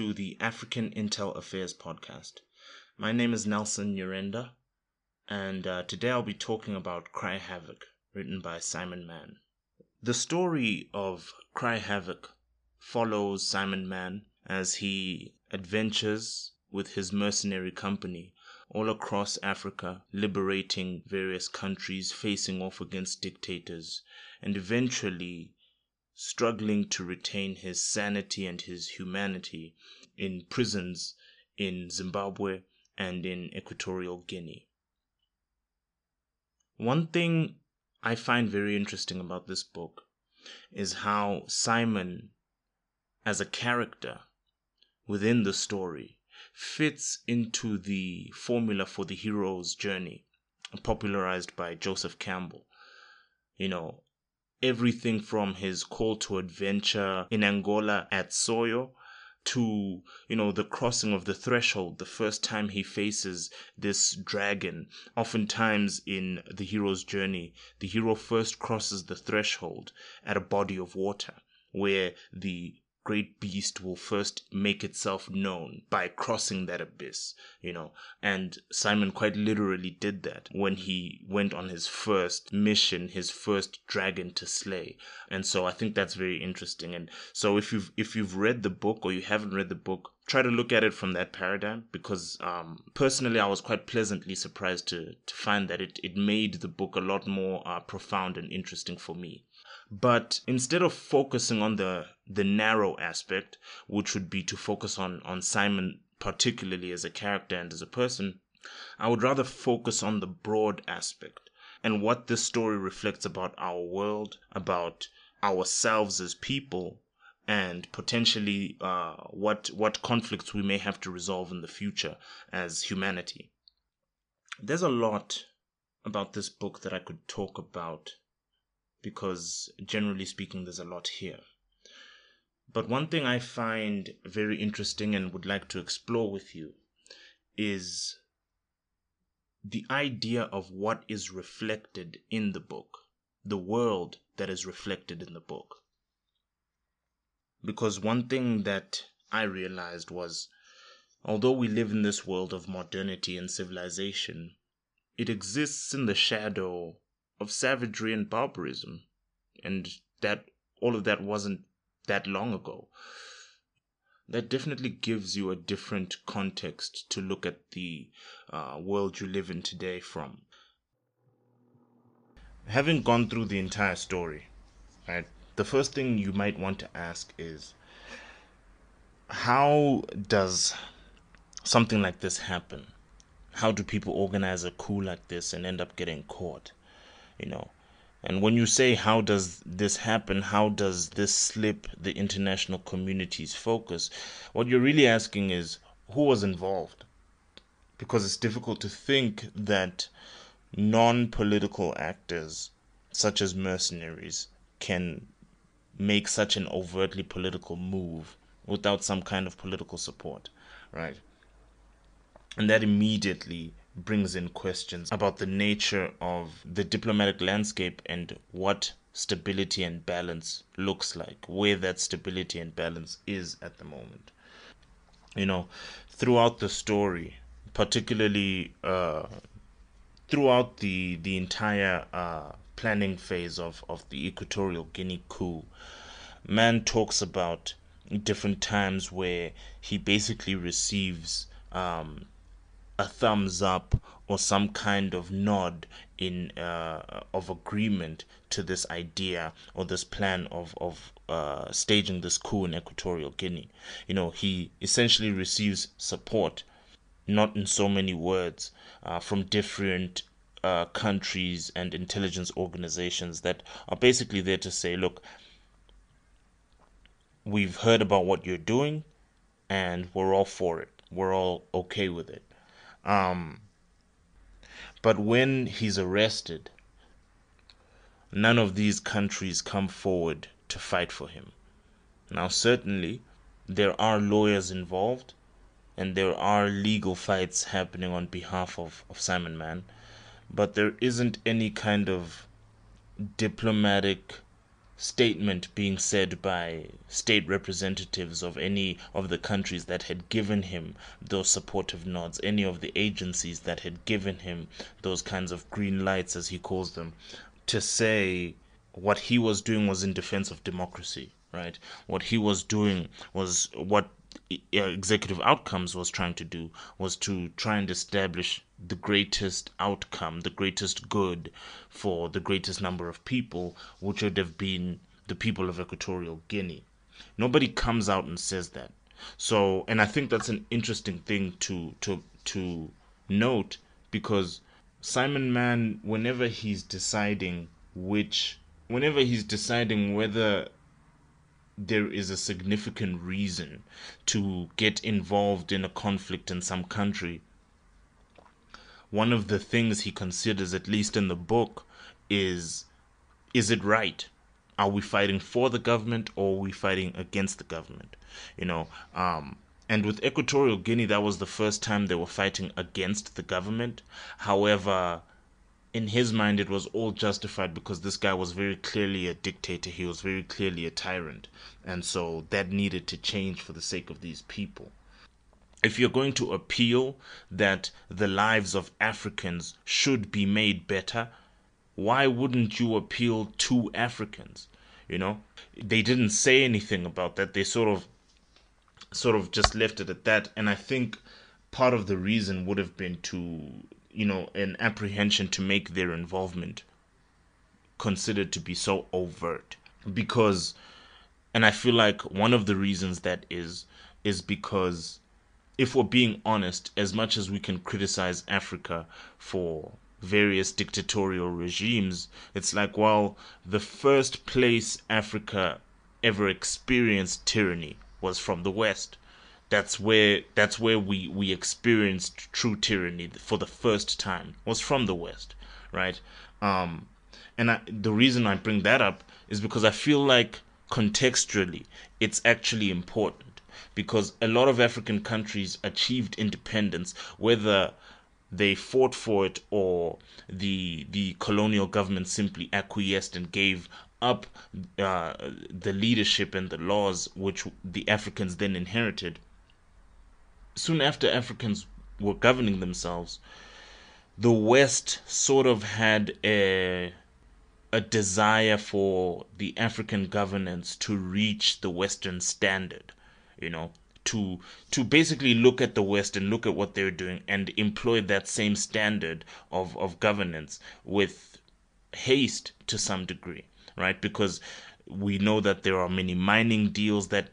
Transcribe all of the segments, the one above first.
To the African Intel Affairs podcast. My name is Nelson Urenda, and uh, today I'll be talking about Cry Havoc, written by Simon Mann. The story of Cry Havoc follows Simon Mann as he adventures with his mercenary company all across Africa, liberating various countries, facing off against dictators, and eventually struggling to retain his sanity and his humanity in prisons in Zimbabwe and in Equatorial Guinea. One thing I find very interesting about this book is how Simon, as a character within the story, fits into the formula for the hero's journey popularized by Joseph Campbell. You know, everything from his call to adventure in Angola at Soyo to you know the crossing of the threshold the first time he faces this dragon oftentimes in the hero's journey. The hero first crosses the threshold at a body of water where the great beast will first make itself known by crossing that abyss, you know. And Simon quite literally did that when he went on his first mission, his first dragon to slay. And so I think that's very interesting. And so if you've if you've read the book or you haven't read the book, try to look at it from that paradigm because um, personally I was quite pleasantly surprised to to find that it it made the book a lot more uh, profound and interesting for me. But instead of focusing on the the narrow aspect, which would be to focus on on Simon particularly as a character and as a person, I would rather focus on the broad aspect and what this story reflects about our world, about ourselves as people, and potentially uh, what what conflicts we may have to resolve in the future as humanity. There's a lot about this book that I could talk about because generally speaking, there's a lot here. But one thing I find very interesting and would like to explore with you is the idea of what is reflected in the book, the world that is reflected in the book. Because one thing that I realized was although we live in this world of modernity and civilization, it exists in the shadow of savagery and barbarism, and that all of that wasn't that long ago. That definitely gives you a different context to look at the uh, world you live in today from. Having gone through the entire story, right, the first thing you might want to ask is how does something like this happen? How do people organize a coup like this and end up getting caught? You know. And when you say how does this happen? How does this slip the international community's focus? What you're really asking is who was involved? Because it's difficult to think that non-political actors such as mercenaries can make such an overtly political move without some kind of political support right? And that immediately brings in questions about the nature of the diplomatic landscape and what stability and balance looks like, where that stability and balance is at the moment. You know, throughout the story, particularly uh, throughout the the entire uh, planning phase of, of the Equatorial Guinea coup, Mann talks about different times where he basically receives um, a thumbs up or some kind of nod in uh, of agreement to this idea or this plan of of uh, staging this coup in Equatorial Guinea. You know, he essentially receives support, not in so many words, uh, from different uh, countries and intelligence organizations that are basically there to say, look, we've heard about what you're doing, and we're all for it. We're all okay with it. Um, but when he's arrested, none of these countries come forward to fight for him. Now, certainly, there are lawyers involved and there are legal fights happening on behalf of, of Simon Mann, but there isn't any kind of diplomatic statement being said by state representatives of any of the countries that had given him those supportive nods, any of the agencies that had given him those kinds of green lights, as he calls them, to say what he was doing was in defense of democracy, right? What he was doing was what executive outcomes was trying to do was to try and establish the greatest outcome, the greatest good for the greatest number of people, which would have been the people of Equatorial Guinea. Nobody comes out and says that. So, and I think that's an interesting thing to to to note because Simon Mann, whenever he's deciding which, whenever he's deciding whether there is a significant reason to get involved in a conflict in some country. One of the things he considers, at least in the book, is is it right? Are we fighting for the government or are we fighting against the government? You know, um, and with Equatorial Guinea, that was the first time they were fighting against the government. However, in his mind, it was all justified because this guy was very clearly a dictator. He was very clearly a tyrant. And so that needed to change for the sake of these people. If you're going to appeal that the lives of Africans should be made better, why wouldn't you appeal to Africans? You know, they didn't say anything about that. They sort of, sort of just left it at that. And I think part of the reason would have been to you know, an apprehension to make their involvement considered to be so overt. Because, and I feel like one of the reasons that is, is because if we're being honest, as much as we can criticize Africa for various dictatorial regimes, it's like, well, the first place Africa ever experienced tyranny was from the West. That's where that's where we we experienced true tyranny for the first time was from the west right? Um and I, the reason i bring that up is because i feel like contextually it's actually important because a lot of african countries achieved independence whether they fought for it or the the colonial government simply acquiesced and gave up uh, the leadership and the laws which the Africans then inherited. Soon after Africans were governing themselves, the West sort of had a a desire for the African governance to reach the Western standard, you know, to to basically look at the West and look at what they're doing and employ that same standard of, of governance with haste to some degree, right? Because we know that there are many mining deals that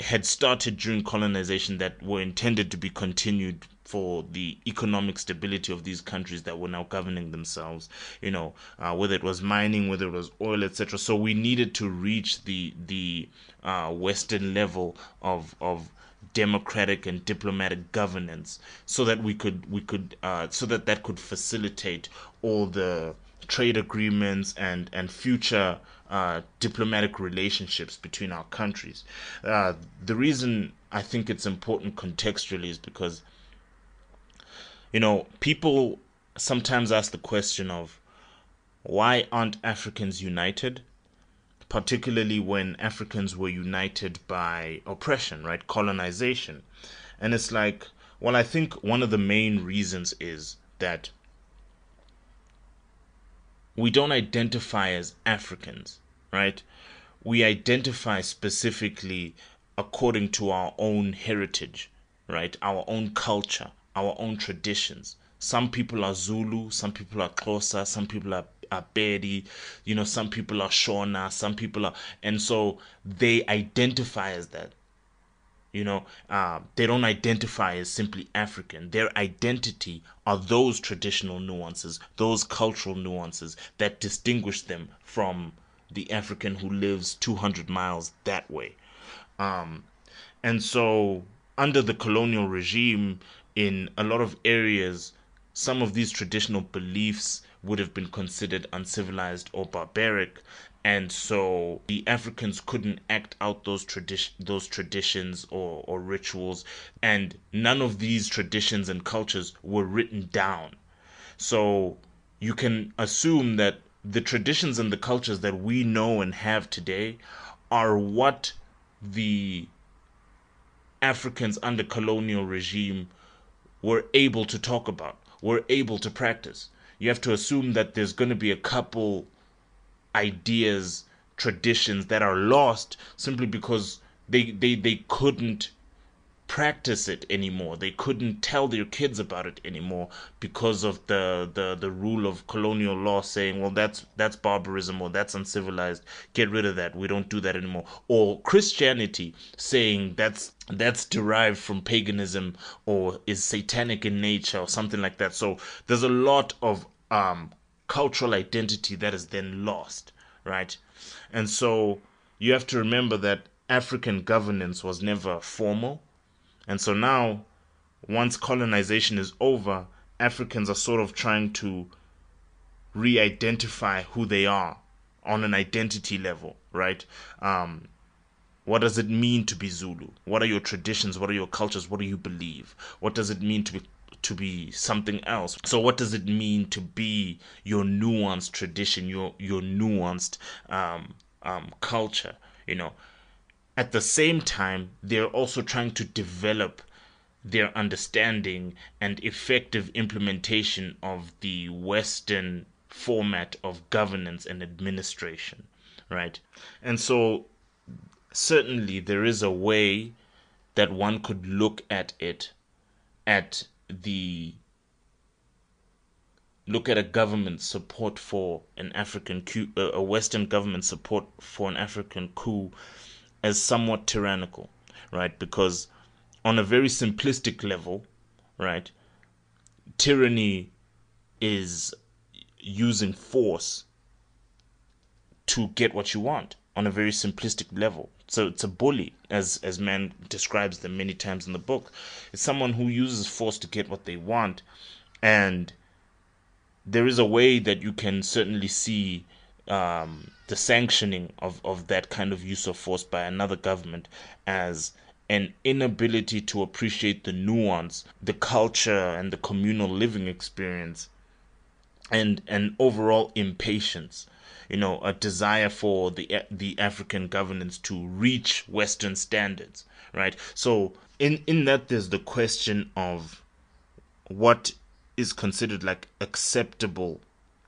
had started during colonization that were intended to be continued for the economic stability of these countries that were now governing themselves you know uh, whether it was mining whether it was oil etc so we needed to reach the the uh, western level of of democratic and diplomatic governance so that we could we could uh, so that that could facilitate all the trade agreements and and future uh, diplomatic relationships between our countries. Uh, the reason I think it's important contextually is because, you know, people sometimes ask the question of why aren't Africans united? Particularly when Africans were united by oppression, right? Colonization. And it's like, well, I think one of the main reasons is that we don't identify as Africans, right? We identify specifically according to our own heritage, right? Our own culture, our own traditions. Some people are Zulu, some people are Xhosa, some people are Pedi, you know, some people are Shona, some people are, and so they identify as that. You know, uh, they don't identify as simply African. Their identity are those traditional nuances, those cultural nuances that distinguish them from the African who lives 200 miles that way. Um, and so, under the colonial regime, in a lot of areas, some of these traditional beliefs would have been considered uncivilized or barbaric. And so the Africans couldn't act out those tradition those traditions or, or rituals. And none of these traditions and cultures were written down. So you can assume that the traditions and the cultures that we know and have today are what the Africans under colonial regime were able to talk about, we're able to practice. You have to assume that there's going to be a couple ideas, traditions that are lost simply because they they, they couldn't practice it anymore. They couldn't tell their kids about it anymore because of the, the, the rule of colonial law saying, well, that's that's barbarism or that's uncivilized. Get rid of that. We don't do that anymore. Or Christianity saying that's that's derived from paganism or is satanic in nature or something like that. So there's a lot of um, cultural identity that is then lost, right? And so you have to remember that African governance was never formal and so now, once colonization is over, Africans are sort of trying to re identify who they are on an identity level, right? Um, what does it mean to be Zulu? What are your traditions? What are your cultures? What do you believe? What does it mean to be to be something else? So what does it mean to be your nuanced tradition, your your nuanced um, um, culture? You know, at the same time, they're also trying to develop their understanding and effective implementation of the Western format of governance and administration, right? And so, certainly, there is a way that one could look at it at the look at a government support for an African coup, a Western government support for an African coup as somewhat tyrannical, right? Because on a very simplistic level, right, tyranny is using force to get what you want on a very simplistic level. So it's a bully, as as Mann describes them many times in the book. It's someone who uses force to get what they want, and there is a way that you can certainly see um, the sanctioning of, of that kind of use of force by another government as an inability to appreciate the nuance, the culture, and the communal living experience, and an overall impatience. You know, a desire for the the African governance to reach Western standards, right? So, in in that, there's the question of what is considered like acceptable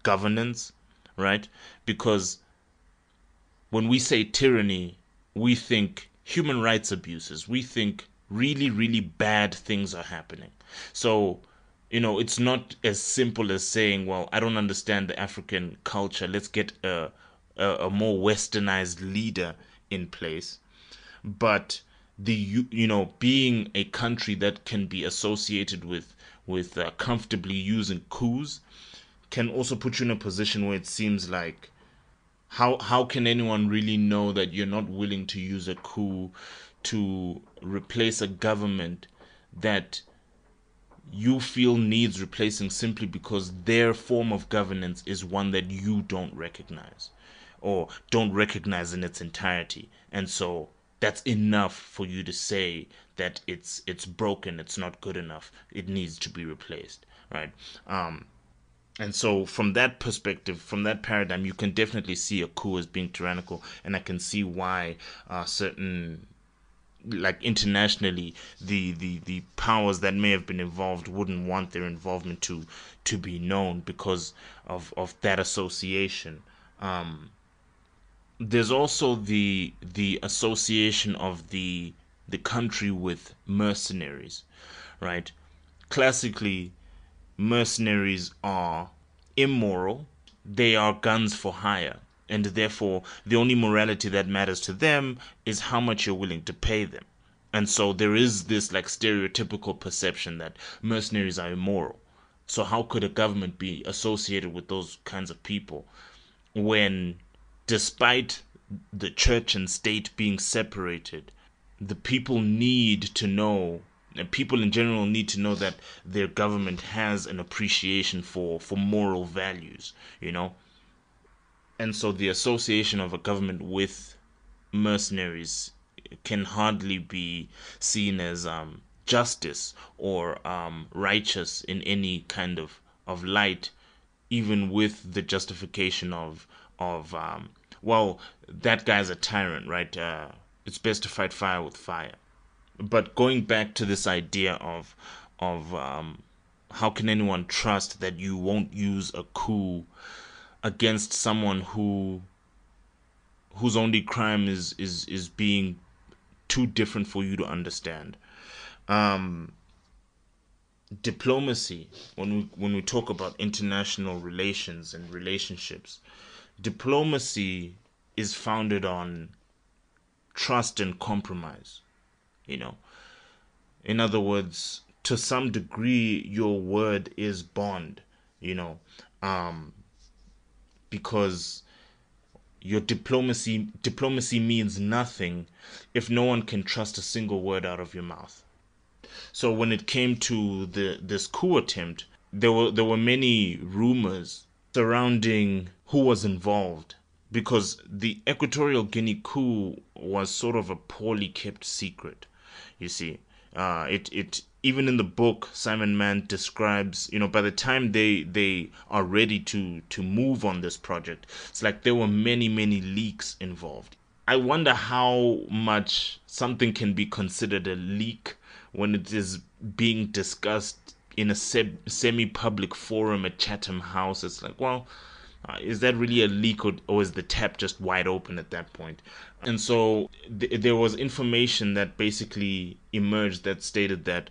governance right? Because when we say tyranny, we think human rights abuses, we think really, really bad things are happening. So, you know, it's not as simple as saying, well, I don't understand the African culture, let's get a, a, a more westernized leader in place. But the you know being a country that can be associated with with uh, comfortably using coups can also put you in a position where it seems like how how can anyone really know that you're not willing to use a coup to replace a government that you feel needs replacing simply because their form of governance is one that you don't recognize or don't recognize in its entirety? And so that's enough for you to say that it's it's broken it's not good enough it needs to be replaced right? Um and so, from that perspective, from that paradigm, you can definitely see a coup as being tyrannical, and I can see why uh, certain, like internationally, the, the the powers that may have been involved wouldn't want their involvement to to be known because of of that association. Um, there's also the the association of the the country with mercenaries, right? Classically, mercenaries are immoral, they are guns for hire, and therefore the only morality that matters to them is how much you're willing to pay them. And so there is this like stereotypical perception that mercenaries are immoral. So how could a government be associated with those kinds of people when despite the church and state being separated, the people need to know people in general need to know that their government has an appreciation for for moral values you know and so the association of a government with mercenaries can hardly be seen as um, justice or um, righteous in any kind of, of light even with the justification of of um, well, that guy's a tyrant, right? Uh, it's best to fight fire with fire. But going back to this idea of of um, how can anyone trust that you won't use a coup against someone who whose only crime is is is being too different for you to understand? Um, diplomacy when we when we talk about international relations and relationships diplomacy is founded on trust and compromise you know. In other words to some degree your word is bond you know um because your diplomacy diplomacy means nothing if no one can trust a single word out of your mouth. So when it came to the this coup attempt there were there were many rumors surrounding who was involved because the equatorial guinea coup was sort of a poorly kept secret you see. Uh, it it even in the book Simon Mann describes you know by the time they they are ready to to move on this project it's like there were many many leaks involved. I wonder how much something can be considered a leak when it is being discussed in a se- semi-public forum at Chatham House. It's like well uh, is that really a leak or, or, is the tap just wide open at that point? And so th- there was information that basically emerged that stated that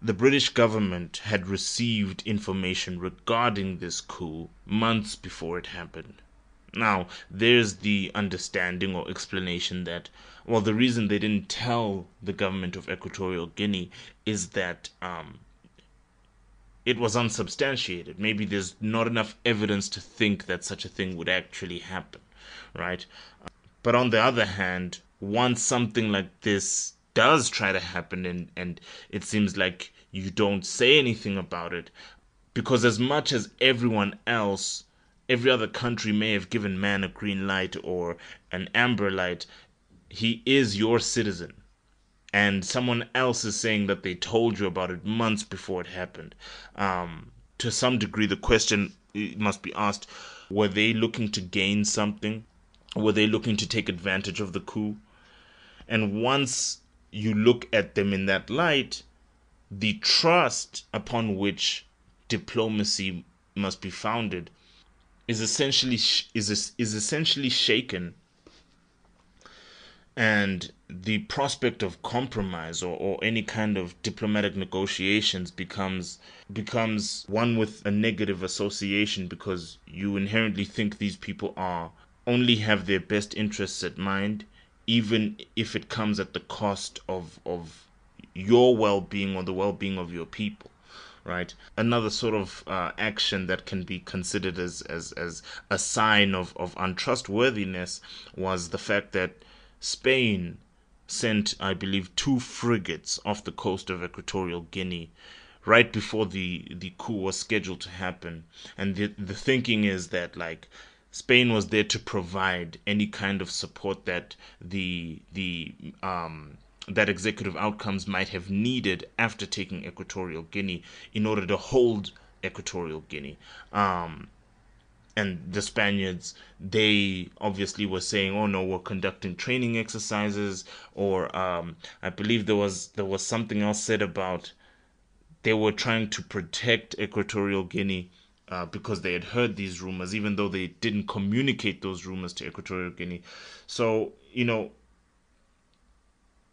the British government had received information regarding this coup months before it happened. Now, there's the understanding or explanation that, well, the reason they didn't tell the government of Equatorial Guinea is that um, it was unsubstantiated. Maybe there's not enough evidence to think that such a thing would actually happen, right? But on the other hand, once something like this does try to happen and, and it seems like you don't say anything about it, because as much as everyone else, every other country may have given Mann a green light or an amber light, he is your citizen and someone else is saying that they told you about it months before it happened. Um, to some degree, the question must be asked were they looking to gain something? Were they looking to take advantage of the coup? And once you look at them in that light, the trust upon which diplomacy must be founded is essentially is is essentially shaken and the prospect of compromise or, or any kind of diplomatic negotiations becomes becomes one with a negative association because you inherently think these people are only have their best interests at mind even if it comes at the cost of of your well-being or the well-being of your people right another sort of uh, action that can be considered as as as a sign of of untrustworthiness was the fact that Spain sent, I believe, two frigates off the coast of Equatorial Guinea right before the, the coup was scheduled to happen. And the, the thinking is that, like, Spain was there to provide any kind of support that the the um, that executive outcomes might have needed after taking Equatorial Guinea in order to hold Equatorial Guinea. Um, and the Spaniards, they obviously were saying, "Oh no, we're conducting training exercises," or um, I believe there was there was something else said about they were trying to protect Equatorial Guinea uh, because they had heard these rumors, even though they didn't communicate those rumors to Equatorial Guinea. So you know,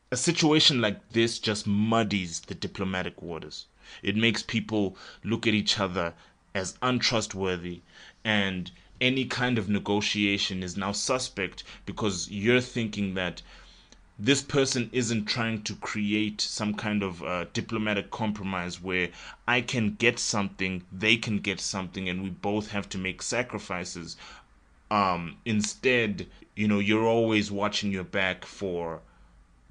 a situation like this just muddies the diplomatic waters. It makes people look at each other as untrustworthy and any kind of negotiation is now suspect because you're thinking that this person isn't trying to create some kind of uh, diplomatic compromise where I can get something, they can get something, and we both have to make sacrifices. Um, instead, you know, you're always watching your back for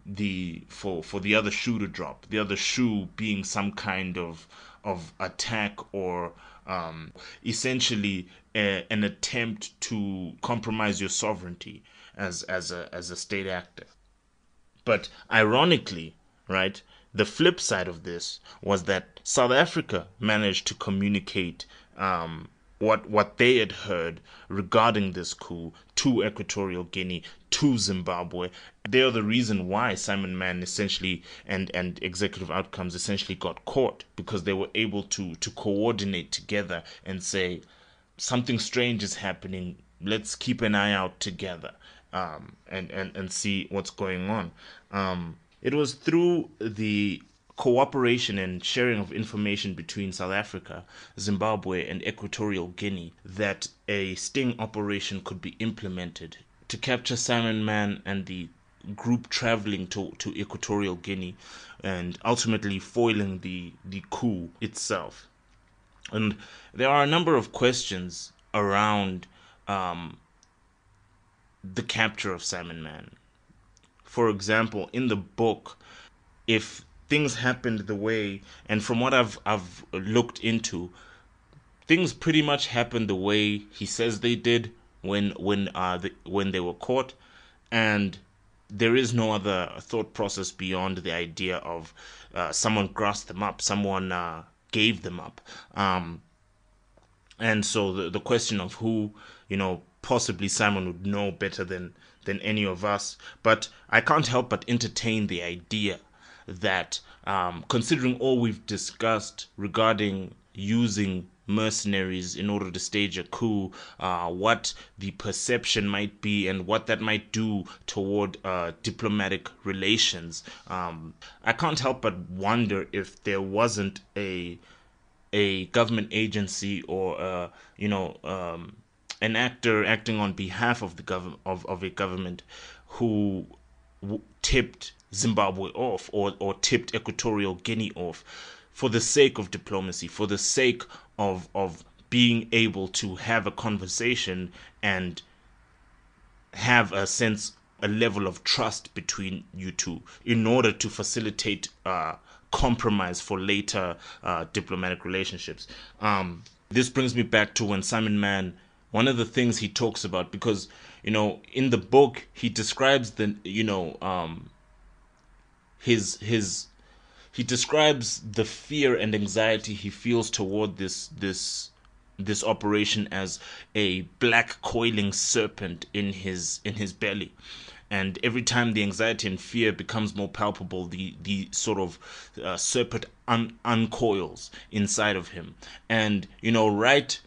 the for for the other shoe to drop, the other shoe being some kind of of attack or um, essentially a, an attempt to compromise your sovereignty as as a as a state actor. But ironically, right, the flip side of this was that South Africa managed to communicate um, what what they had heard regarding this coup to Equatorial Guinea, to Zimbabwe. They are the reason why Simon Mann essentially and and Executive Outcomes essentially got caught because they were able to to coordinate together and say something strange is happening. Let's keep an eye out together um, and and and see what's going on. Um, it was through the cooperation and sharing of information between South Africa, Zimbabwe, and Equatorial Guinea that a sting operation could be implemented to capture Simon Mann and the group traveling to, to Equatorial Guinea and ultimately foiling the, the coup itself. And there are a number of questions around um, the capture of Simon Mann. For example, in the book, if things happened the way and from what I've I've looked into things pretty much happened the way he says they did when when uh the, when they were caught and there is no other thought process beyond the idea of uh, someone grasped them up someone uh, gave them up um and so the the question of who you know possibly Simon would know better than than any of us but I can't help but entertain the idea that um, considering all we've discussed regarding using mercenaries in order to stage a coup, uh, what the perception might be, and what that might do toward uh, diplomatic relations. Um, I can't help but wonder if there wasn't a a government agency or uh, you know um, an actor acting on behalf of the government of, of a government who w- tipped Zimbabwe off or, or tipped Equatorial Guinea off for the sake of diplomacy, for the sake of, of being able to have a conversation and have a sense, a level of trust between you two in order to facilitate uh, compromise for later uh, diplomatic relationships. Um, this brings me back to when Simon Mann, one of the things he talks about, because, you know, in the book, he describes the, you know, um, his his he describes the fear and anxiety he feels toward this this this operation as a black coiling serpent in his in his belly. And every time the anxiety and fear becomes more palpable the the sort of uh, serpent un- uncoils inside of him. And you know right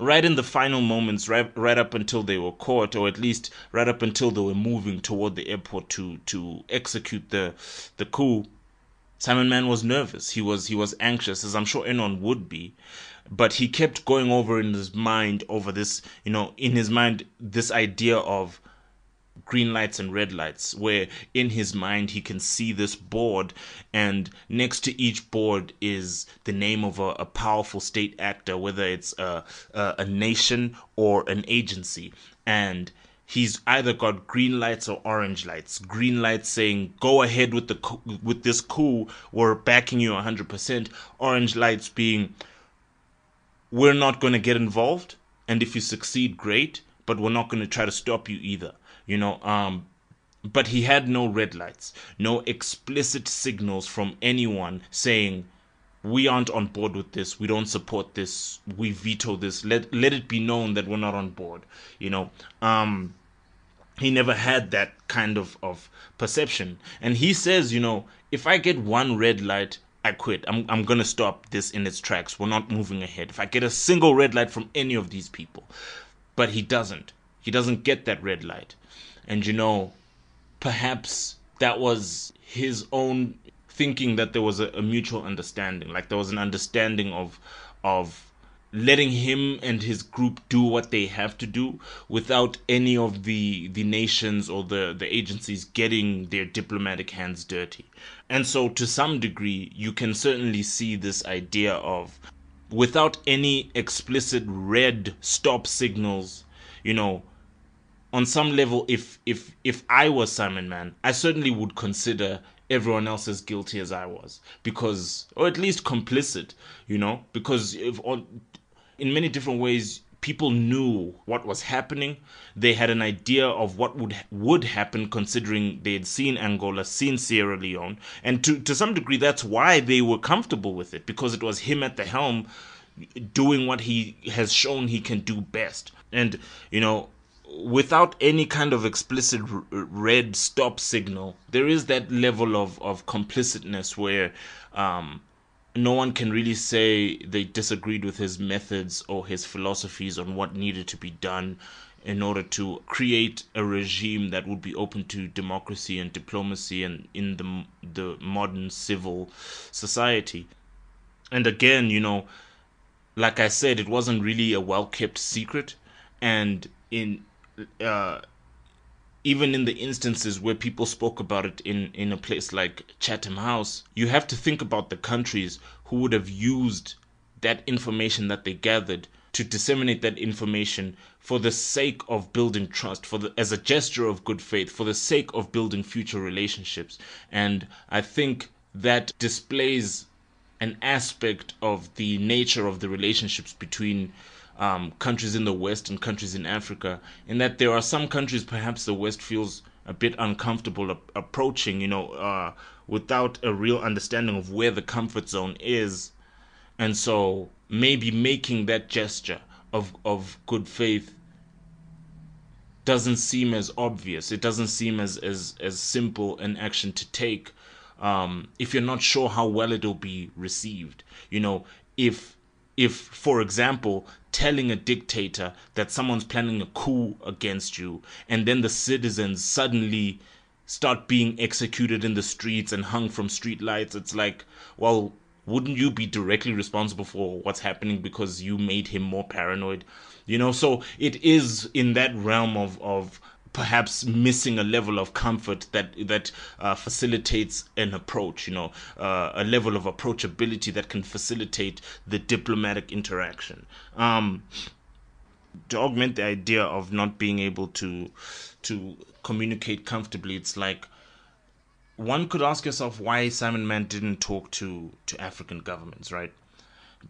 right in the final moments, right right up until they were caught, or at least right up until they were moving toward the airport to to execute the the coup, Simon Mann was nervous. He was he was anxious, as I'm sure anyone would be. But he kept going over in his mind over this, you know, in his mind this idea of green lights and red lights where in his mind he can see this board and next to each board is the name of a, a powerful state actor whether it's a, a, a nation or an agency. And he's either got green lights or orange lights. Green lights saying go ahead with the with this coup. We're backing you 100% orange lights being we're not going to get involved and if you succeed great but we're not going to try to stop you either you know um but he had no red lights no explicit signals from anyone saying we aren't on board with this we don't support this we veto this let let it be known that we're not on board you know um he never had that kind of of perception and he says you know if i get one red light I quit. I'm I'm gonna stop this in its tracks. We're not moving ahead. If I get a single red light from any of these people, but he doesn't. He doesn't get that red light. And you know, perhaps that was his own thinking that there was a, a mutual understanding, like there was an understanding of of letting him and his group do what they have to do without any of the the nations or the the agencies getting their diplomatic hands dirty. And so to some degree you can certainly see this idea of without any explicit red stop signals you know on some level, if if if I was Simon Mann, I certainly would consider everyone else as guilty as I was, because or at least complicit, you know, because if on in many different ways people knew what was happening. They had an idea of what would would happen considering they had seen Angola seen Sierra Leone. And to to some degree that's why they were comfortable with it because it was him at the helm doing what he has shown he can do best. And, you know, without any kind of explicit r- red stop signal, there is that level of, of complicitness where um, no one can really say they disagreed with his methods or his philosophies on what needed to be done in order to create a regime that would be open to democracy and diplomacy and in the the modern civil society. And again, you know, like I said, it wasn't really a well kept secret, and in uh, even in the instances where people spoke about it in in a place like Chatham House, you have to think about the countries who would have used that information that they gathered to disseminate that information for the sake of building trust for the as a gesture of good faith for the sake of building future relationships. And i think that displays an aspect of the nature of the relationships between um, countries in the West and countries in Africa, in that there are some countries perhaps the West feels a bit uncomfortable ap- approaching, you know, uh, without a real understanding of where the comfort zone is. And so maybe making that gesture of, of good faith doesn't seem as obvious. It doesn't seem as, as, as simple an action to take um, if you're not sure how well it'll be received. You know, if if, for example, telling a dictator that someone's planning a coup against you, and then the citizens suddenly start being executed in the streets and hung from street lights, it's like, well, wouldn't you be directly responsible for what's happening because you made him more paranoid? You know, so it is in that realm of, of perhaps missing a level of comfort that that uh, facilitates an approach you know uh, a level of approachability that can facilitate the diplomatic interaction. Um, to augment the idea of not being able to to communicate comfortably it's like one could ask yourself why Simon Mann didn't talk to to African governments right?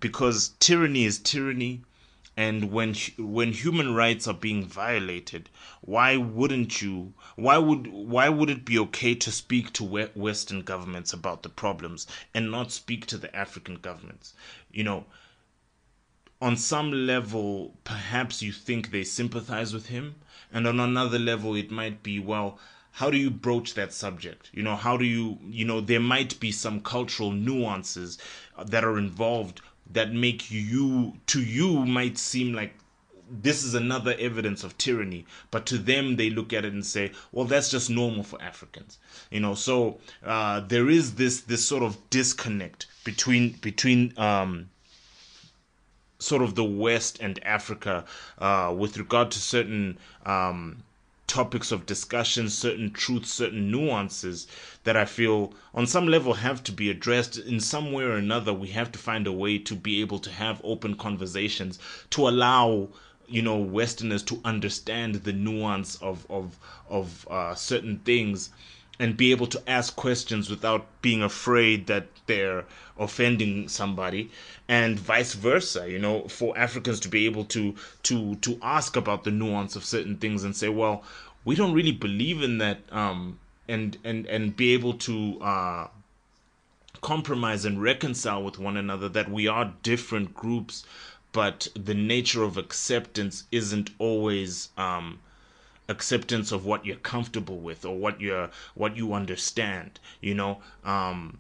Because tyranny is tyranny and when when human rights are being violated why wouldn't you why would why would it be okay to speak to western governments about the problems and not speak to the african governments? You know on some level perhaps you think they sympathize with him and on another level it might be well how do you broach that subject? You know how do you you know there might be some cultural nuances that are involved that make you to you might seem like this is another evidence of tyranny but to them they look at it and say well that's just normal for africans you know? So uh, there is this this sort of disconnect between between um, sort of the west and africa uh, with regard to certain um, topics of discussion, certain truths, certain nuances that I feel on some level have to be addressed in some way or another. We have to find a way to be able to have open conversations to allow you know Westerners to understand the nuance of of of uh, certain things and be able to ask questions without being afraid that they're offending somebody and vice versa you know for africans to be able to to to ask about the nuance of certain things and say well we don't really believe in that um and and and be able to uh compromise and reconcile with one another that we are different groups but the nature of acceptance isn't always um acceptance of what you're comfortable with or what you're what you understand you know um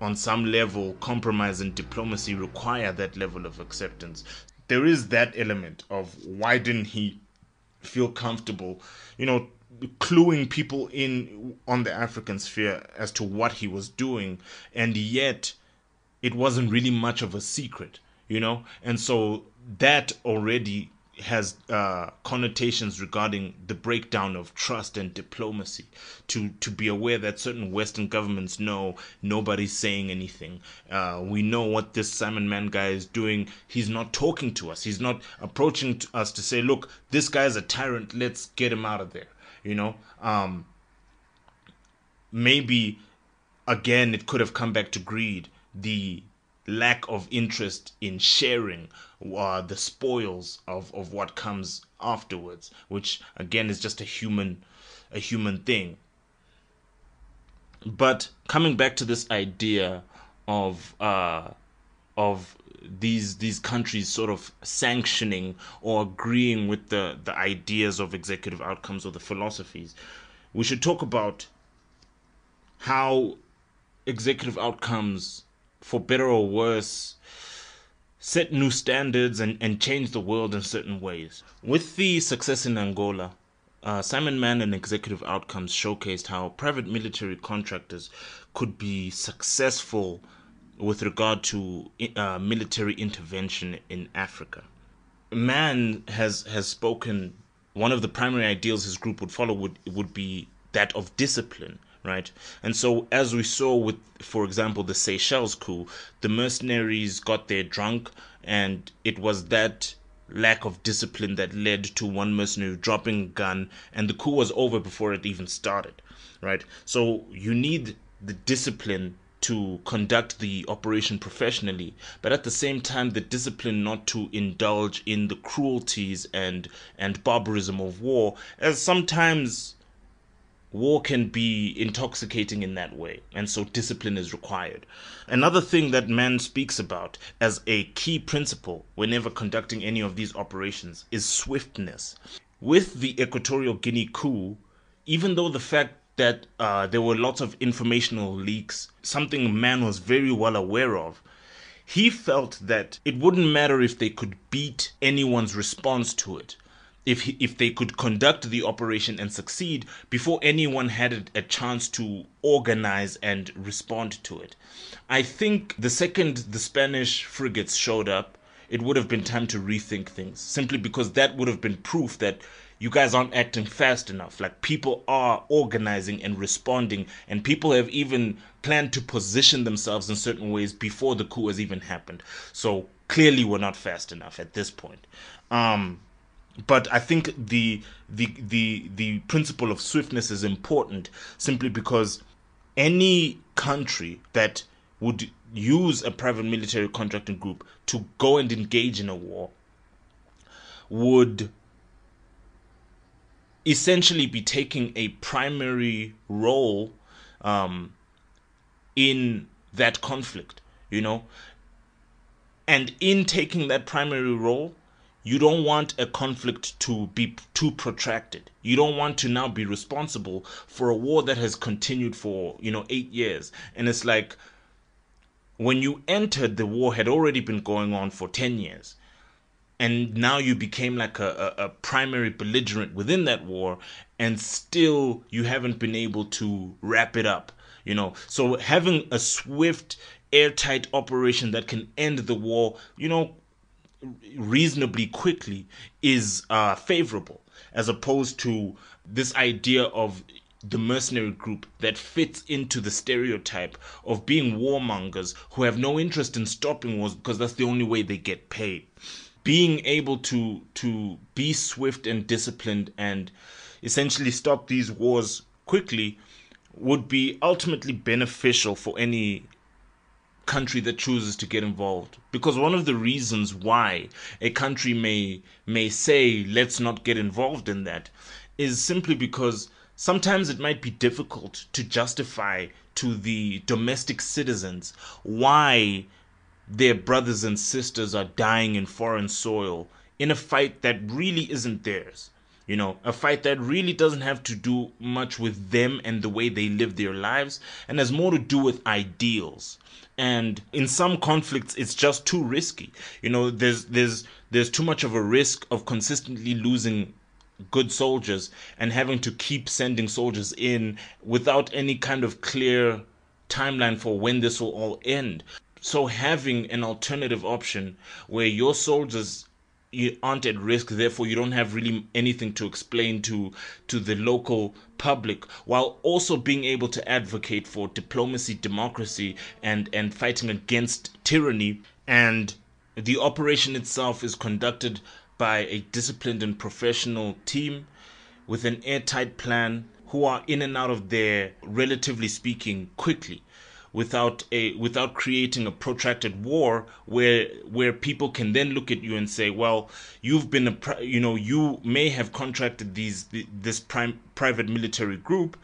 on some level compromise and diplomacy require that level of acceptance. There is that element of why didn't he feel comfortable you know cluing people in on the african sphere as to what he was doing and yet it wasn't really much of a secret you know? And so that already has uh, connotations regarding the breakdown of trust and diplomacy. To to be aware that certain Western governments know nobody's saying anything. Uh, we know what this Simon Mann guy is doing. He's not talking to us. He's not approaching to us to say, "Look, this guy's a tyrant. Let's get him out of there." You know. Um, maybe again, it could have come back to greed. The lack of interest in sharing uh, the spoils of, of what comes afterwards, which again is just a human a human thing. But coming back to this idea of uh, of these these countries sort of sanctioning or agreeing with the the ideas of executive outcomes or the philosophies we should talk about how executive outcomes for better or worse set new standards and, and change the world in certain ways with the success in angola uh, Simon Mann and Executive Outcomes showcased how private military contractors could be successful with regard to uh, military intervention in Africa. Mann has has spoken. One of the primary ideals his group would follow would would be that of discipline, right? And so, as we saw with, for example, the Seychelles coup, the mercenaries got there drunk, and it was that lack of discipline that led to one mercenary dropping a gun, and the coup was over before it even started, right? So you need the discipline to conduct the operation professionally, but at the same time, the discipline not to indulge in the cruelties and and barbarism of war, as sometimes war can be intoxicating in that way, and so discipline is required. Another thing that Mann speaks about as a key principle whenever conducting any of these operations is swiftness. With the Equatorial Guinea coup, even though the fact that uh, there were lots of informational leaks, something Mann was very well aware of. He felt that it wouldn't matter if they could beat anyone's response to it. If, if they could conduct the operation and succeed before anyone had a chance to organize and respond to it. I think the second the Spanish frigates showed up, it would have been time to rethink things, simply because that would have been proof that you guys aren't acting fast enough. Like people are organizing and responding, and people have even planned to position themselves in certain ways before the coup has even happened. So clearly, we're not fast enough at this point. Um, but I think the the the the principle of swiftness is important simply because any country that would use a private military contracting group to go and engage in a war would essentially be taking a primary role um, in that conflict, you know. And in taking that primary role, you don't want a conflict to be too protracted. You don't want to now be responsible for a war that has continued for, you know, eight years. And it's like when you entered, the war had already been going on for 10 years and now you became like a, a, a, primary belligerent within that war and still you haven't been able to wrap it up you know so having a swift airtight operation that can end the war you know reasonably quickly is uh, favorable as opposed to this idea of the mercenary group that fits into the stereotype of being warmongers who have no interest in stopping wars because that's the only way they get paid. Being able to to be swift and disciplined and essentially stop these wars quickly would be ultimately beneficial for any country that chooses to get involved because one of the reasons why a country may may say let's not get involved in that is simply because sometimes it might be difficult to justify to the domestic citizens why their brothers and sisters are dying in foreign soil in a fight that really isn't theirs. You know, a fight that really doesn't have to do much with them and the way they live their lives and has more to do with ideals. And in some conflicts it's just too risky. You know, there's there's there's too much of a risk of consistently losing good soldiers and having to keep sending soldiers in without any kind of clear timeline for when this will all end so having an alternative option where your soldiers you aren't at risk therefore you don't have really anything to explain to to the local public while also being able to advocate for diplomacy democracy and and fighting against tyranny. And the operation itself is conducted by a disciplined and professional team with an airtight plan who are in and out of there relatively speaking quickly without a without creating a protracted war where where people can then look at you and say well you've been a you know you may have contracted these this prime private military group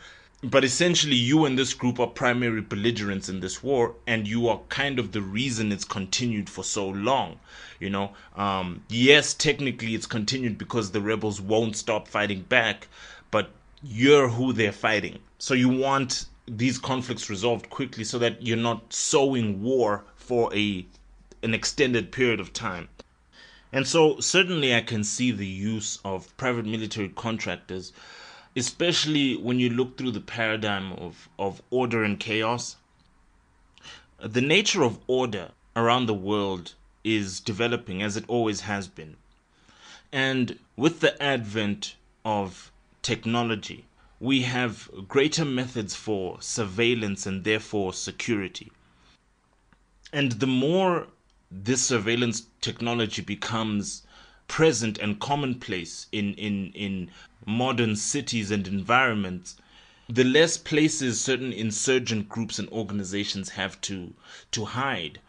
but essentially you and this group are primary belligerents in this war and you are kind of the reason it's continued for so long you know? Um, yes technically it's continued because the rebels won't stop fighting back but you're who they're fighting. So you want these conflicts resolved quickly so that you're not sowing war for a an extended period of time and so certainly i can see the use of private military contractors especially when you look through the paradigm of, of order and chaos. The nature of order around the world is developing as it always has been. And with the advent of technology, we have greater methods for surveillance and therefore security. And the more this surveillance technology becomes present and commonplace in, in, in modern cities and environments, the less places certain insurgent groups and organizations have to to hide.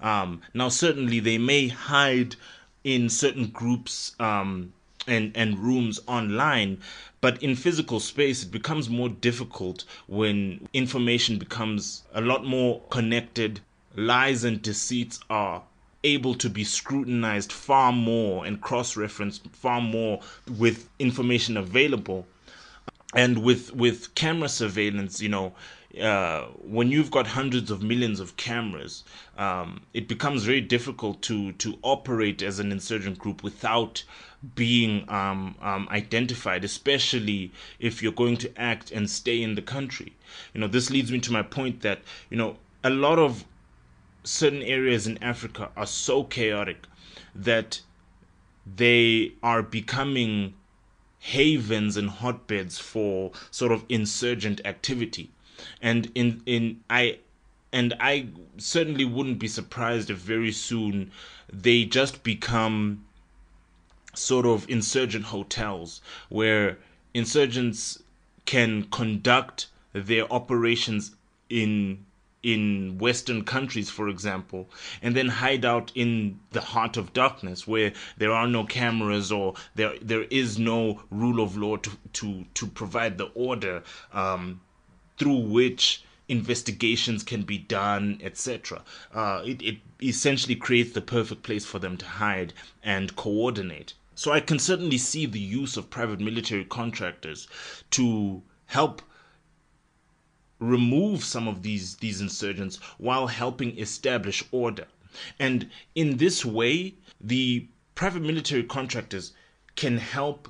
Um, now, certainly, they may hide in certain groups um, and and rooms online, but in physical space, it becomes more difficult when information becomes a lot more connected. Lies and deceits are able to be scrutinized far more and cross referenced far more with information available. And with, with camera surveillance, you know, uh, when you've got hundreds of millions of cameras, um, it becomes very difficult to to operate as an insurgent group without being um, um, identified, especially if you're going to act and stay in the country. You know, this leads me to my point that you know a lot of certain areas in Africa are so chaotic that they are becoming havens and hotbeds for sort of insurgent activity and in in i and i certainly wouldn't be surprised if very soon they just become sort of insurgent hotels where insurgents can conduct their operations in in Western countries, for example, and then hide out in the heart of darkness where there are no cameras or there there is no rule of law to to, to provide the order um, through which investigations can be done, etc. Uh, it, it essentially creates the perfect place for them to hide and coordinate. So I can certainly see the use of private military contractors to help remove some of these these insurgents while helping establish order. And in this way, the private military contractors can help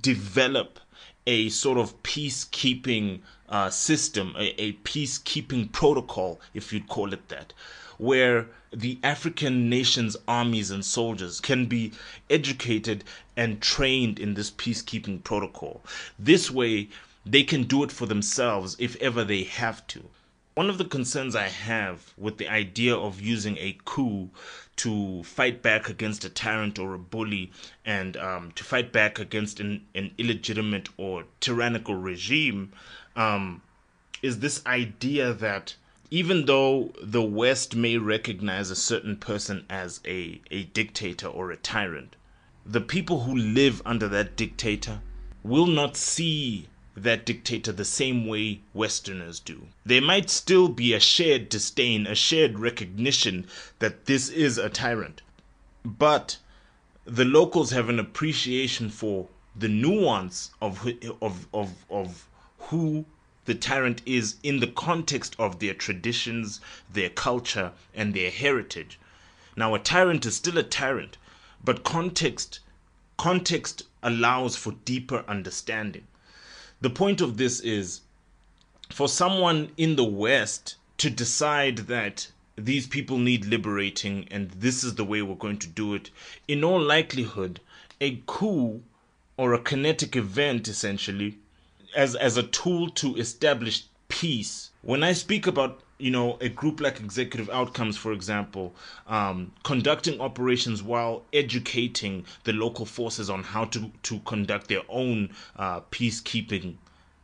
develop a sort of peacekeeping uh, system, a, a peacekeeping protocol, if you'd call it that, where the African nations' armies and soldiers can be educated and trained in this peacekeeping protocol. This way, they can do it for themselves if ever they have to. One of the concerns I have with the idea of using a coup to fight back against a tyrant or a bully and um, to fight back against an, an illegitimate or tyrannical regime um, is this idea that even though the West may recognize a certain person as a, a dictator or a tyrant, the people who live under that dictator will not see that dictator the same way Westerners do. There might still be a shared disdain, a shared recognition that this is a tyrant. But the locals have an appreciation for the nuance of, of, of, of who the tyrant is in the context of their traditions, their culture, and their heritage. Now, a tyrant is still a tyrant, but context context allows for deeper understanding the point of this is for someone in the West to decide that these people need liberating and this is the way we're going to do it, in all likelihood, a coup or a kinetic event essentially as as a tool to establish peace. When I speak about you know a group like executive outcomes for example um, conducting operations while educating the local forces on how to to conduct their own uh, peacekeeping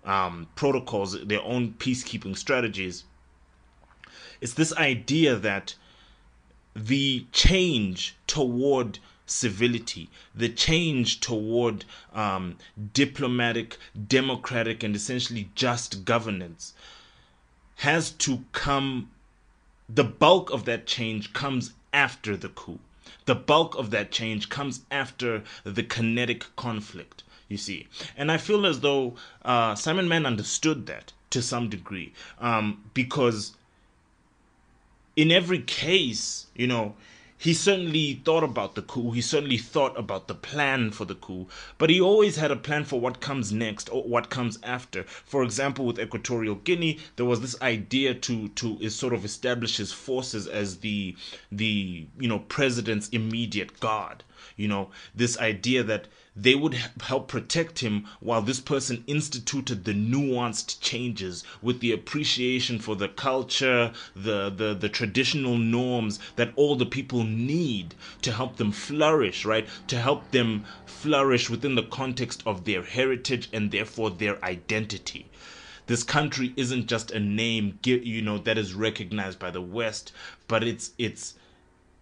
um, protocols their own peacekeeping strategies it's this idea that the change toward civility, the change toward um, diplomatic, democratic, and essentially just governance has to come. The bulk of that change comes after the coup. The bulk of that change comes after the kinetic conflict, you see. And I feel as though uh, Simon Mann understood that to some degree um, because in every case, you know, he certainly thought about the coup. He certainly thought about the plan for the coup, but he always had a plan for what comes next or what comes after. For example, with Equatorial Guinea, there was this idea to to sort of establish his forces as the the you know president's immediate guard. You know, this idea that they would help protect him while this person instituted the nuanced changes with the appreciation for the culture, the, the, the traditional norms that all the people need to help them flourish, right? To help them flourish within the context of their heritage and therefore their identity this country isn't just a name you know that is recognized by the west but it's it's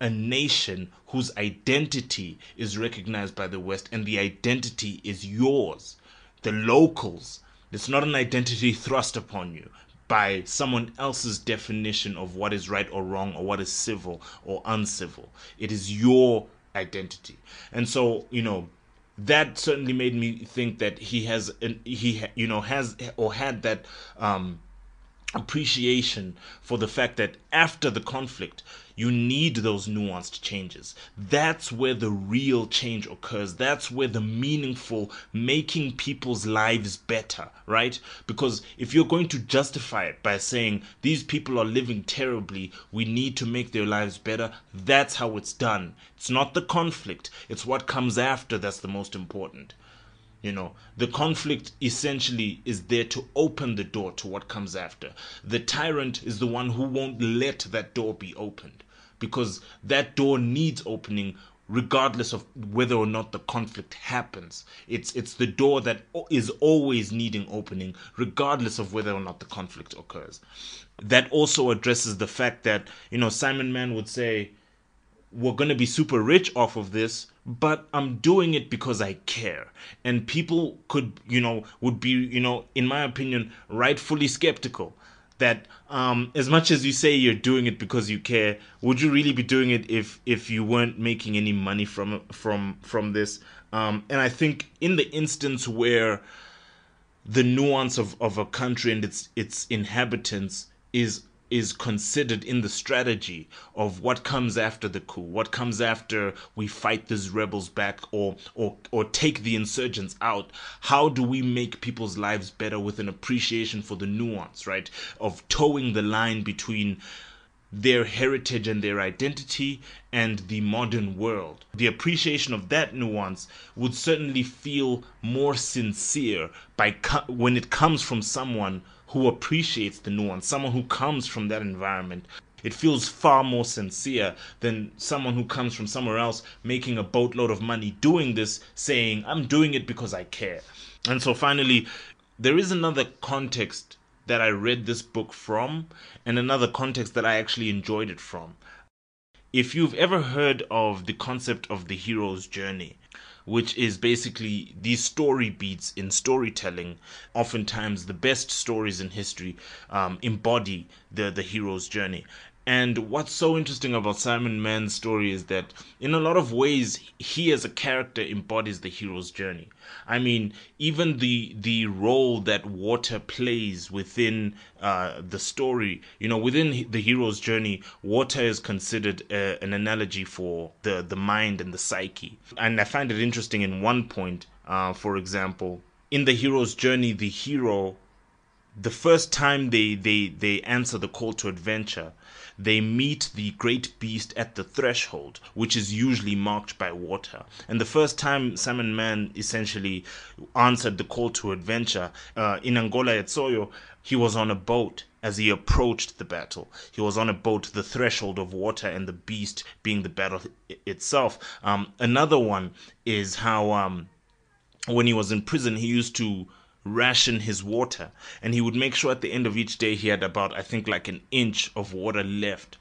a nation whose identity is recognized by the West and the identity is yours, the locals. It's not an identity thrust upon you by someone else's definition of what is right or wrong or what is civil or uncivil. It is your identity. And so, you know, that certainly made me think that he has he you know has or had that um appreciation for the fact that after the conflict you need those nuanced changes. That's where the real change occurs. That's where the meaningful making people's lives better, right? Because if you're going to justify it by saying these people are living terribly, we need to make their lives better, that's how it's done. It's not the conflict, it's what comes after that's the most important. You know, the conflict essentially is there to open the door to what comes after. The tyrant is the one who won't let that door be opened because that door needs opening regardless of whether or not the conflict happens. It's it's the door that is always needing opening regardless of whether or not the conflict occurs. That also addresses the fact that you know Simon Mann would say we're going to be super rich off of this but I'm doing it because I care. And people could, you know, would be, you know, in my opinion, rightfully skeptical that um, as much as you say you're doing it because you care, would you really be doing it if if you weren't making any money from from from this? Um, and I think in the instance where the nuance of, of a country and its its inhabitants is is considered in the strategy of what comes after the coup, what comes after we fight these rebels back or or or take the insurgents out. How do we make people's lives better with an appreciation for the nuance, right? Of towing the line between their heritage and their identity and the modern world. The appreciation of that nuance would certainly feel more sincere by when it comes from someone who appreciates the nuance, someone who comes from that environment. It feels far more sincere than someone who comes from somewhere else making a boatload of money doing this, saying, I'm doing it because I care. And so finally, there is another context that I read this book from, and another context that I actually enjoyed it from. If you've ever heard of the concept of the hero's journey, which is basically these story beats in storytelling. Oftentimes, the best stories in history um, embody the the hero's journey. And what's so interesting about Simon Mann's story is that, in a lot of ways, he as a character embodies the hero's journey. I mean, even the the role that water plays within uh, the story, you know, within the hero's journey, water is considered uh, an analogy for the the mind and the psyche. And I find it interesting in one point, uh, for example, in the hero's journey, the hero the first time they they they answer the call to adventure they meet the great beast at the threshold, which is usually marked by water. And the first time Simon Mann essentially answered the call to adventure uh, in Angola at Soyo, he was on a boat as he approached the battle. He was on a boat, the threshold of water, and the beast being the battle itself. Um, another one is how um, when he was in prison, he used to ration his water and he would make sure at the end of each day he had about i think like an inch of water left.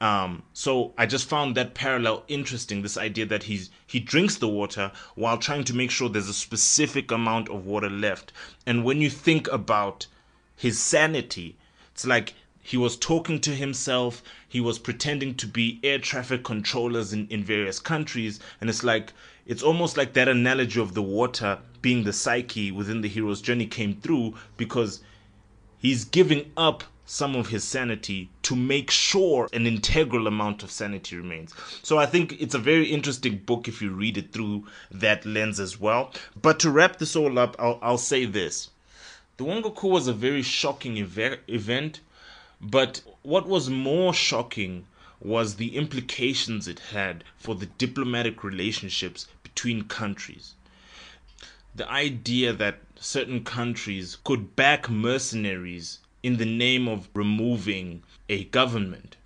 Um, so i just found that parallel interesting this idea that he's he drinks the water while trying to make sure there's a specific amount of water left. And when you think about his sanity it's like he was talking to himself he was pretending to be air traffic controllers in, in various countries and it's like it's almost like that analogy of the water being the psyche within the hero's journey came through because he's giving up some of his sanity to make sure an integral amount of sanity remains. So I think it's a very interesting book if you read it through that lens as well. But to wrap this all up, I'll, I'll say this. The Wonga coup was a very shocking ev- event, but what was more shocking was the implications it had for the diplomatic relationships between countries. The idea that certain countries could back mercenaries in the name of removing a government.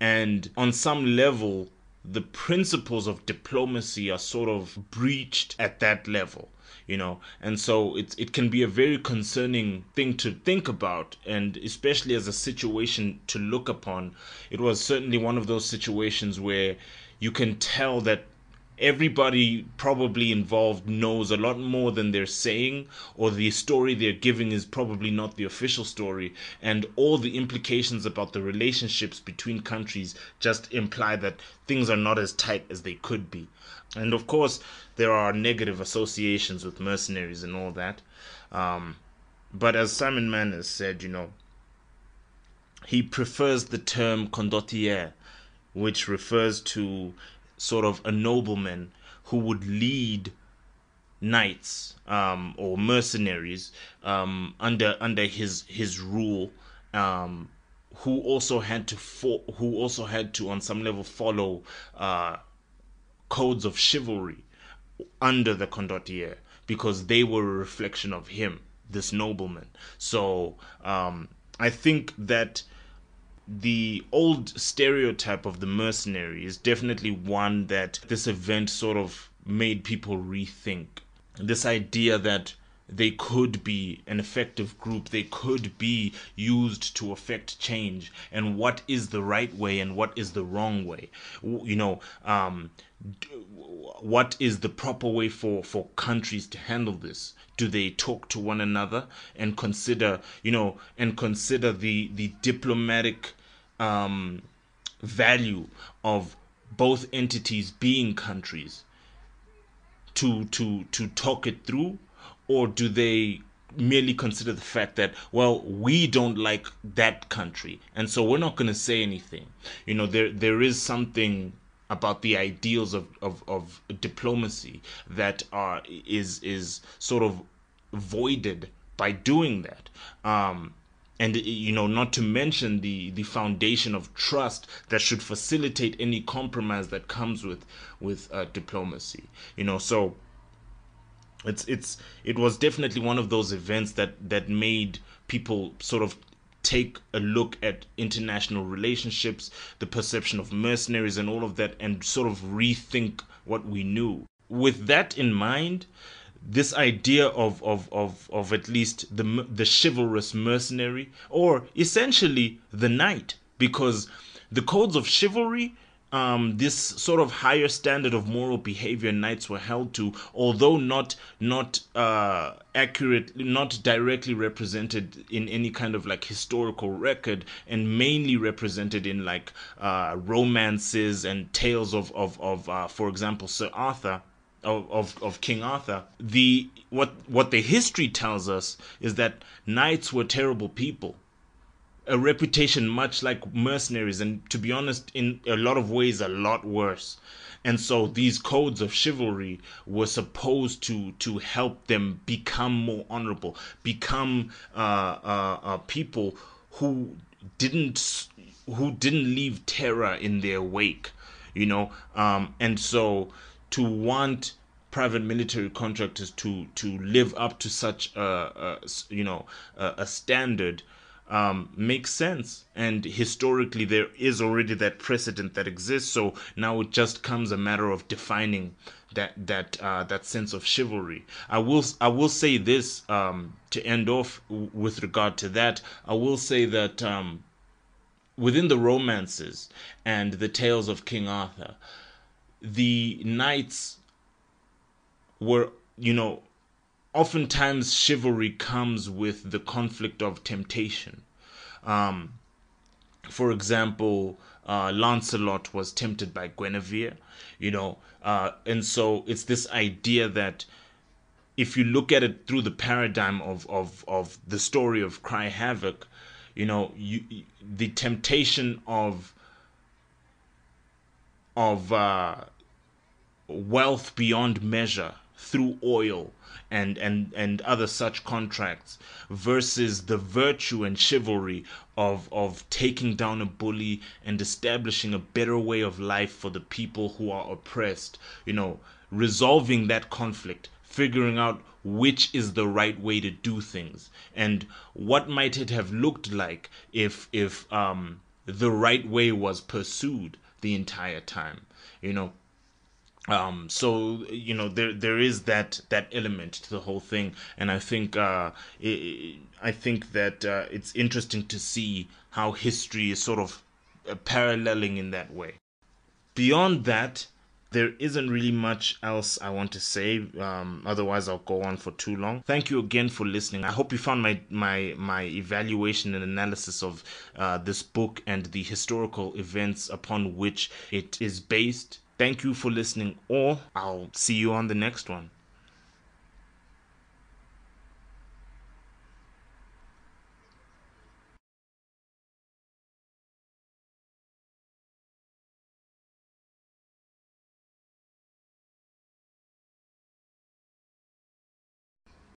And on some level, the principles of diplomacy are sort of breached at that level you know? And so it, it can be a very concerning thing to think about and especially as a situation to look upon. It was certainly one of those situations where you can tell that everybody probably involved knows a lot more than they're saying or the story they're giving is probably not the official story and all the implications about the relationships between countries just imply that things are not as tight as they could be. And of course there are negative associations with mercenaries and all that. Um, but as Simon Mann has said you know he prefers the term condottiere which refers to sort of a nobleman who would lead knights um, or mercenaries um, under under his his rule, um, who also had to fo- who also had to on some level follow uh, codes of chivalry under the condottiere because they were a reflection of him, this nobleman. So um, I think that the old stereotype of the mercenary is definitely one that this event sort of made people rethink. This idea that they could be an effective group, they could be used to affect change, and what is the right way and what is the wrong way. You know, um, what is the proper way for, for countries to handle this? do they talk to one another and consider you know and consider the the diplomatic um, value of both entities being countries to to to talk it through or do they merely consider the fact that well we don't like that country and so we're not going to say anything you know there there is something about the ideals of, of, of diplomacy that are is is sort of voided by doing that. Um, and you know not to mention the the foundation of trust that should facilitate any compromise that comes with with uh, diplomacy you know so it's it's it was definitely one of those events that that made people sort of take a look at international relationships, the perception of mercenaries, and all of that, and sort of rethink what we knew. With that in mind, this idea of, of, of, of at least the, the chivalrous mercenary, or essentially the knight, because the codes of chivalry um, this sort of higher standard of moral behavior knights were held to, although not not uh, accurate, not directly represented in any kind of like historical record, and mainly represented in like uh, romances and tales of of of, uh, for example, Sir Arthur. Of, of, of King Arthur, the what what the history tells us is that knights were terrible people a reputation much like mercenaries and to be honest in a lot of ways a lot worse. And so these codes of chivalry were supposed to to help them become more honorable become uh, uh, uh, people who didn't who didn't leave terror in their wake you know? Um, and so to want private military contractors to to live up to such a, a you know a, a standard um, makes sense. And historically, there is already that precedent that exists. So now it just comes a matter of defining that that uh, that sense of chivalry. I will I will say this um, to end off w- with regard to that. I will say that um, within the romances and the tales of King Arthur, the knights were you know oftentimes chivalry comes with the conflict of temptation. Um, for example, uh, Lancelot was tempted by Guinevere, you know, uh, and so it's this idea that if you look at it through the paradigm of of of the story of Cry Havoc, you know, you the temptation of of uh, wealth beyond measure through oil and and and other such contracts versus the virtue and chivalry of of taking down a bully and establishing a better way of life for the people who are oppressed you know resolving that conflict figuring out which is the right way to do things. And what might it have looked like if if um the right way was pursued the entire time? You know um so you know there there is that that element to the whole thing and i think uh it, i think that uh, it's interesting to see how history is sort of uh, paralleling in that way beyond that there isn't really much else I want to say. Um, otherwise, I'll go on for too long. Thank you again for listening. I hope you found my my my evaluation and analysis of uh, this book and the historical events upon which it is based Thank you for listening, or I'll see you on the next one.